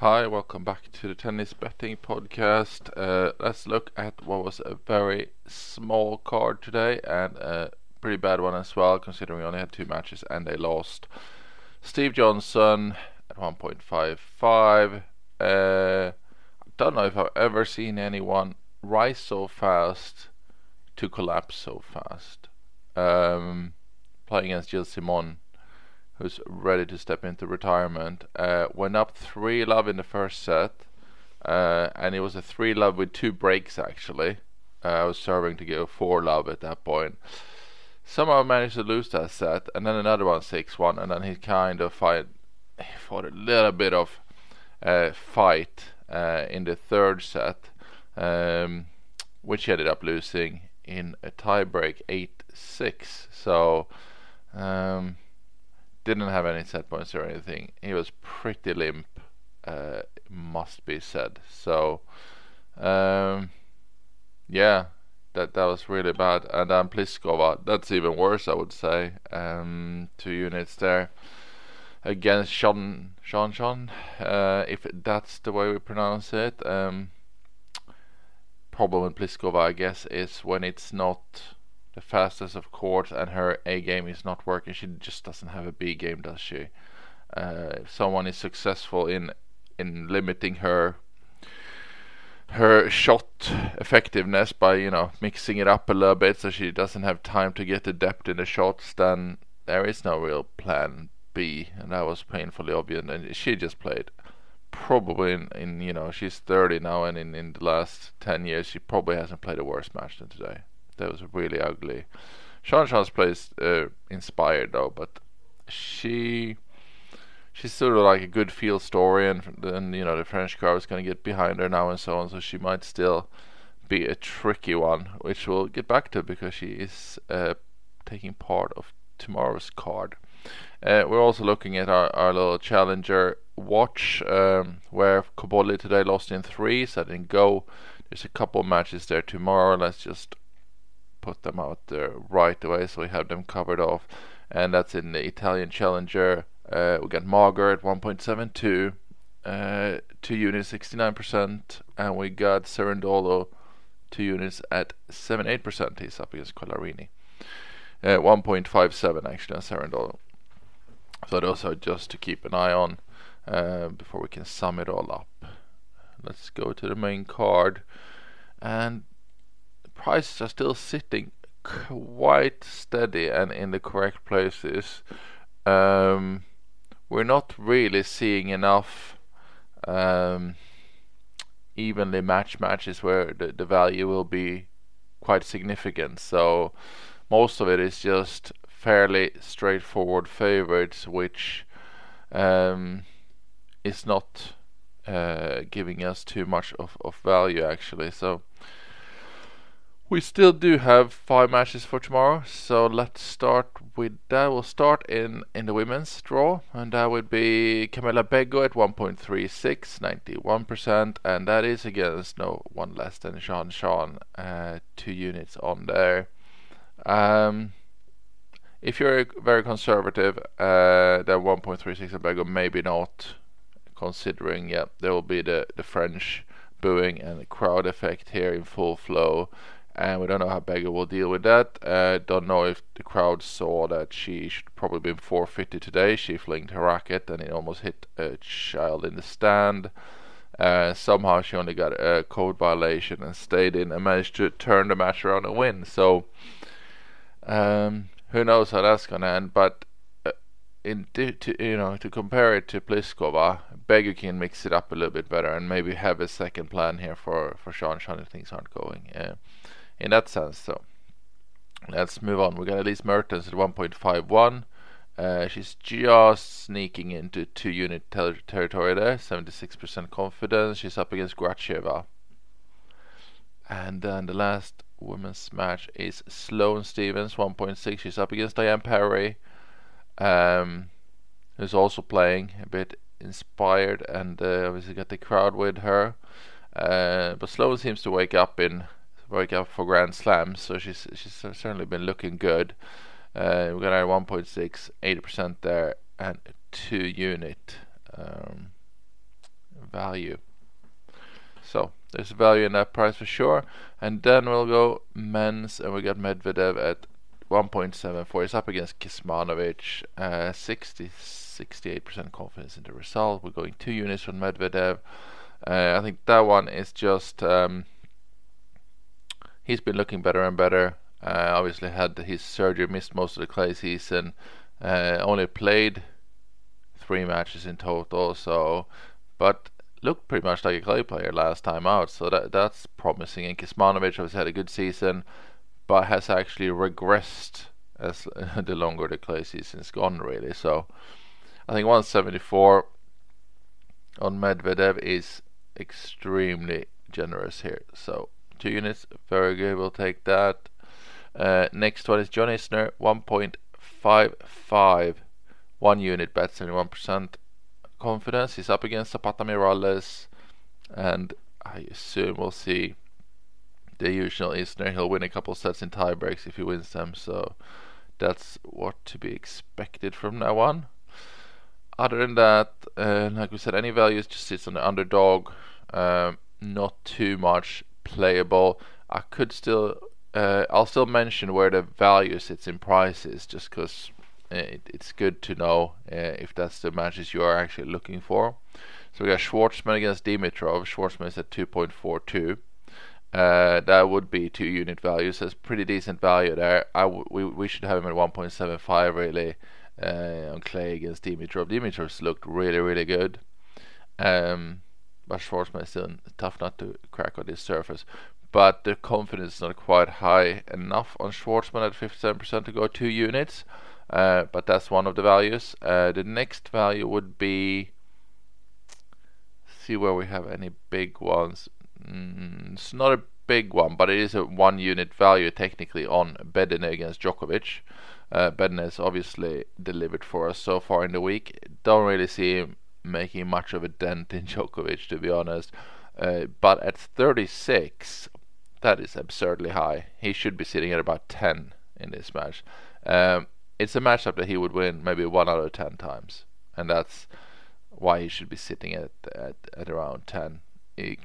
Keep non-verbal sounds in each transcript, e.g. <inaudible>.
Hi, welcome back to the tennis betting podcast. Uh, let's look at what was a very small card today and a pretty bad one as well, considering we only had two matches and they lost. Steve Johnson at 1.55. Uh, I don't know if I've ever seen anyone rise so fast to collapse so fast. Um, playing against Gilles Simon who's ready to step into retirement, uh, went up 3 love in the first set, uh, and it was a 3 love with two breaks actually. Uh, I was serving to go 4 love at that point. Somehow managed to lose that set, and then another one 6 1, and then he kind of fight, fought a little bit of uh, fight uh, in the third set, um, which he ended up losing in a tiebreak 8 6. So. Um, didn't have any set points or anything. He was pretty limp, uh, must be said. So, um, yeah, that that was really bad. And then Pliskova, that's even worse, I would say. Um, two units there against Sean Sean Sean, uh, if that's the way we pronounce it. Um, problem with Pliskova, I guess, is when it's not the fastest of court, and her A game is not working. She just doesn't have a B game, does she? Uh, if someone is successful in in limiting her her shot effectiveness by you know mixing it up a little bit so she doesn't have time to get the depth in the shots, then there is no real plan B, and that was painfully obvious. And she just played probably in, in you know she's 30 now, and in in the last 10 years she probably hasn't played a worse match than today that was really ugly. Jeanjean's play is uh, inspired though, but she she's sort of like a good feel story, and then you know the French crowd is going to get behind her now and so on. So she might still be a tricky one, which we'll get back to because she is uh, taking part of tomorrow's card. Uh, we're also looking at our, our little challenger watch um, where Cobolli today lost in three, so I didn't go. There's a couple matches there tomorrow. Let's just put them out there right away so we have them covered off. And that's in the Italian Challenger. Uh, we got Mager at 1.72, uh, 2 units 69%, and we got Cerundolo 2 units at 78%. He's up against Collarini. Uh, 1.57 actually on Cerundolo. So those are just to keep an eye on uh, before we can sum it all up. Let's go to the main card. And prices are still sitting quite steady and in the correct places. Um, we're not really seeing enough um, evenly matched matches where the, the value will be quite significant. So most of it is just fairly straightforward favorites, which um, is not uh, giving us too much of, of value actually. So we still do have five matches for tomorrow, so let's start with that. We'll start in, in the women's draw, and that would be Camilla Begu at 1.36, 91%, and that is against no one less than Jeanjean, uh, two units on there. Um, if you're very conservative, uh, then 1.36 and Begu maybe not, considering yeah there will be the, the French booing and the crowd effect here in full flow and we don't know how Begu will deal with that. Uh, don't know if the crowd saw that she should probably been 450 today. She flinged her racket and it almost hit a child in the stand. Uh, somehow she only got a code violation and stayed in and managed to turn the match around and win. So um, who knows how that's gonna end? But uh, in to, you know to compare it to Pliskova, Begu can mix it up a little bit better and maybe have a second plan here for for Jeanjean if things aren't going. Uh, in that sense. So let's move on. We got Elise Mertens at 1.51. Uh, she's just sneaking into two unit ter- territory there, 76% confidence. She's up against Gracheva. And then the last women's match is Sloane Stevens, 1.6. She's up against Diane Parry, um, who's also playing a bit inspired and uh, obviously got the crowd with her. Uh, but Sloane seems to wake up in wake up for Grand Slams, so she's she's certainly been looking good. Uh, we got our 1.6, 80% there, and two unit. Um, value. So there's value in that price for sure. And then we'll go men's, and we got Medvedev at 1.74. He's up against Kecmanovic. Uh, 60, 68% confidence in the result. We're going two units from Medvedev. Uh, I think that one is just. Um, he's been looking better and better. Uh, obviously, had his surgery, missed most of the clay season. Uh, only played three matches in total. So, but looked pretty much like a clay player last time out. So that that's promising. And Kecmanovic has had a good season, but has actually regressed as <laughs> the longer the clay season's gone. Really. So, I think 174 on Medvedev is extremely generous here. So two units, very good. We'll take that. Uh, next one is John Isner, 1.55. One unit bet, 71% confidence. He's up against Zapata Miralles, and I assume we'll see the usual Isner. He'll win a couple sets in tie breaks if he wins them, so that's what to be expected from now on. Other than that, uh, like we said, any values just sits on the underdog. Um, not too much playable. I could still uh, I'll still mention where the value sits in prices just because it, it's good to know uh, if that's the matches you are actually looking for. So we got Schwartzman against Dimitrov. Schwartzman is at 2.42. Uh, that would be two unit values. That's pretty decent value there. I w- we we should have him at 1.75 really uh, on clay against Dimitrov. Dimitrov's looked really really good. Um, but Schwartzman is still tough not to crack on this surface but the confidence is not quite high enough on Schwartzman at 57% to go two units. Uh, but that's one of the values. Uh, the next value would be see where we have any big ones. Mm, it's not a big one, but it is a one unit value technically on Bedene against Djokovic. Uh, Bedene has obviously delivered for us so far in the week. Don't really see him making much of a dent in <laughs> Djokovic, to be honest. Uh, but at 36, that is absurdly high. He should be sitting at about 10 in this match. Um, it's a matchup that he would win maybe one out of 10 times, and that's why he should be sitting at at, at around 10. He,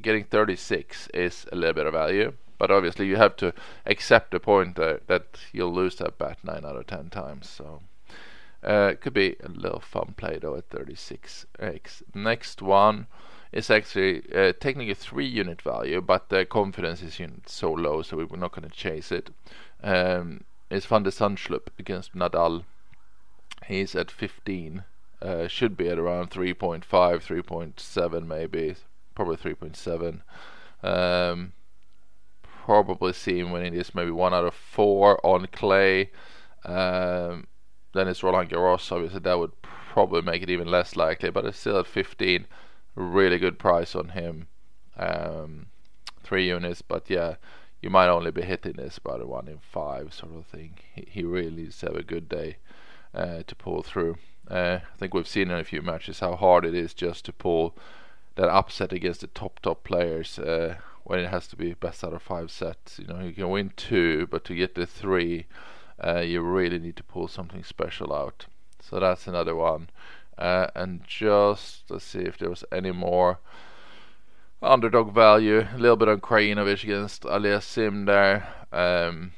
getting 36 is a little bit of value, but obviously you have to accept the point that, that you'll lose that bet 9 out of 10 times. So it could be a little fun play though at 36x. Next one is actually uh, technically three unit value, but the confidence is so low, so we are not going to chase it. Um, it's Van de Zandschulp against Nadal. He's at 15. Uh, should be at around 3.5, 3.7 maybe, probably 3.7. Um, probably see him winning this maybe one out of four on clay. Um, then it's Roland Garros. Obviously, that would probably make it even less likely, but it's still at 15 really good price on him. Um, three units, but yeah, you might only be hitting this about a one in five sort of thing. He, he really needs to have a good day uh, to pull through. Uh, I think we've seen in a few matches how hard it is just to pull that upset against the top top players uh, when it has to be best out of five sets. You know, you can win two, but to get the three, uh, you really need to pull something special out. So that's another one. Uh, and just let's see if there was any more underdog value. A little bit on Krajinovic against Aliassime there. Um,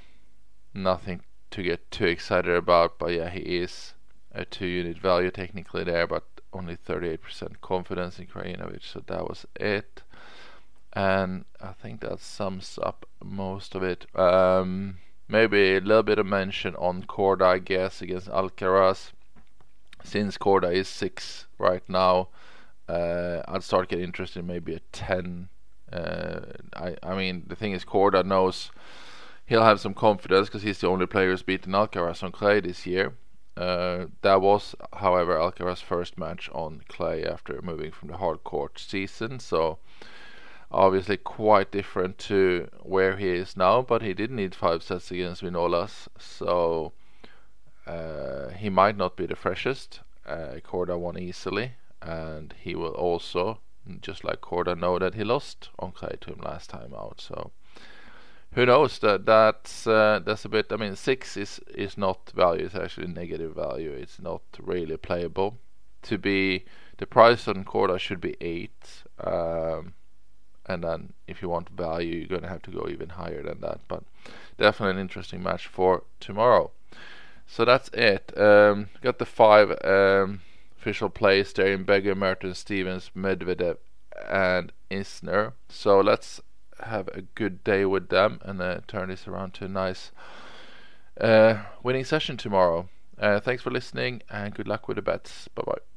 nothing to get too excited about, but yeah, he is a two unit value technically there, but only 38% confidence in Krajinovic, so that was it. And I think that sums up most of it. Um, maybe a little bit of mention on Korda, I guess, against Alcaraz since Korda is six right now, uh, I'd start getting interested in maybe a ten. Uh, I I mean the thing is Korda knows he'll have some confidence because he's the only player who's beaten Alcaraz on clay this year. Uh, that was, however, Alcaraz's first match on clay after moving from the hard court season, so obviously quite different to where he is now. But he did need five sets against Vinolas, so uh, he might not be the freshest. Uh, Korda won easily, and he will also, just like Korda, know that he lost on clay to him last time out. So who knows? That that's uh, that's a bit. I mean, six is is not value. It's actually negative value. It's not really playable. To be The price on Korda should be eight. Um, and then if you want value, you're going to have to go even higher than that. But definitely an interesting match for tomorrow. So that's it. Um, got the five um, official plays there in Begu, Mertens, Stevens, Medvedev, and Isner. So let's have a good day with them and uh, turn this around to a nice uh, winning session tomorrow. Uh, thanks for listening and good luck with the bets. Bye bye.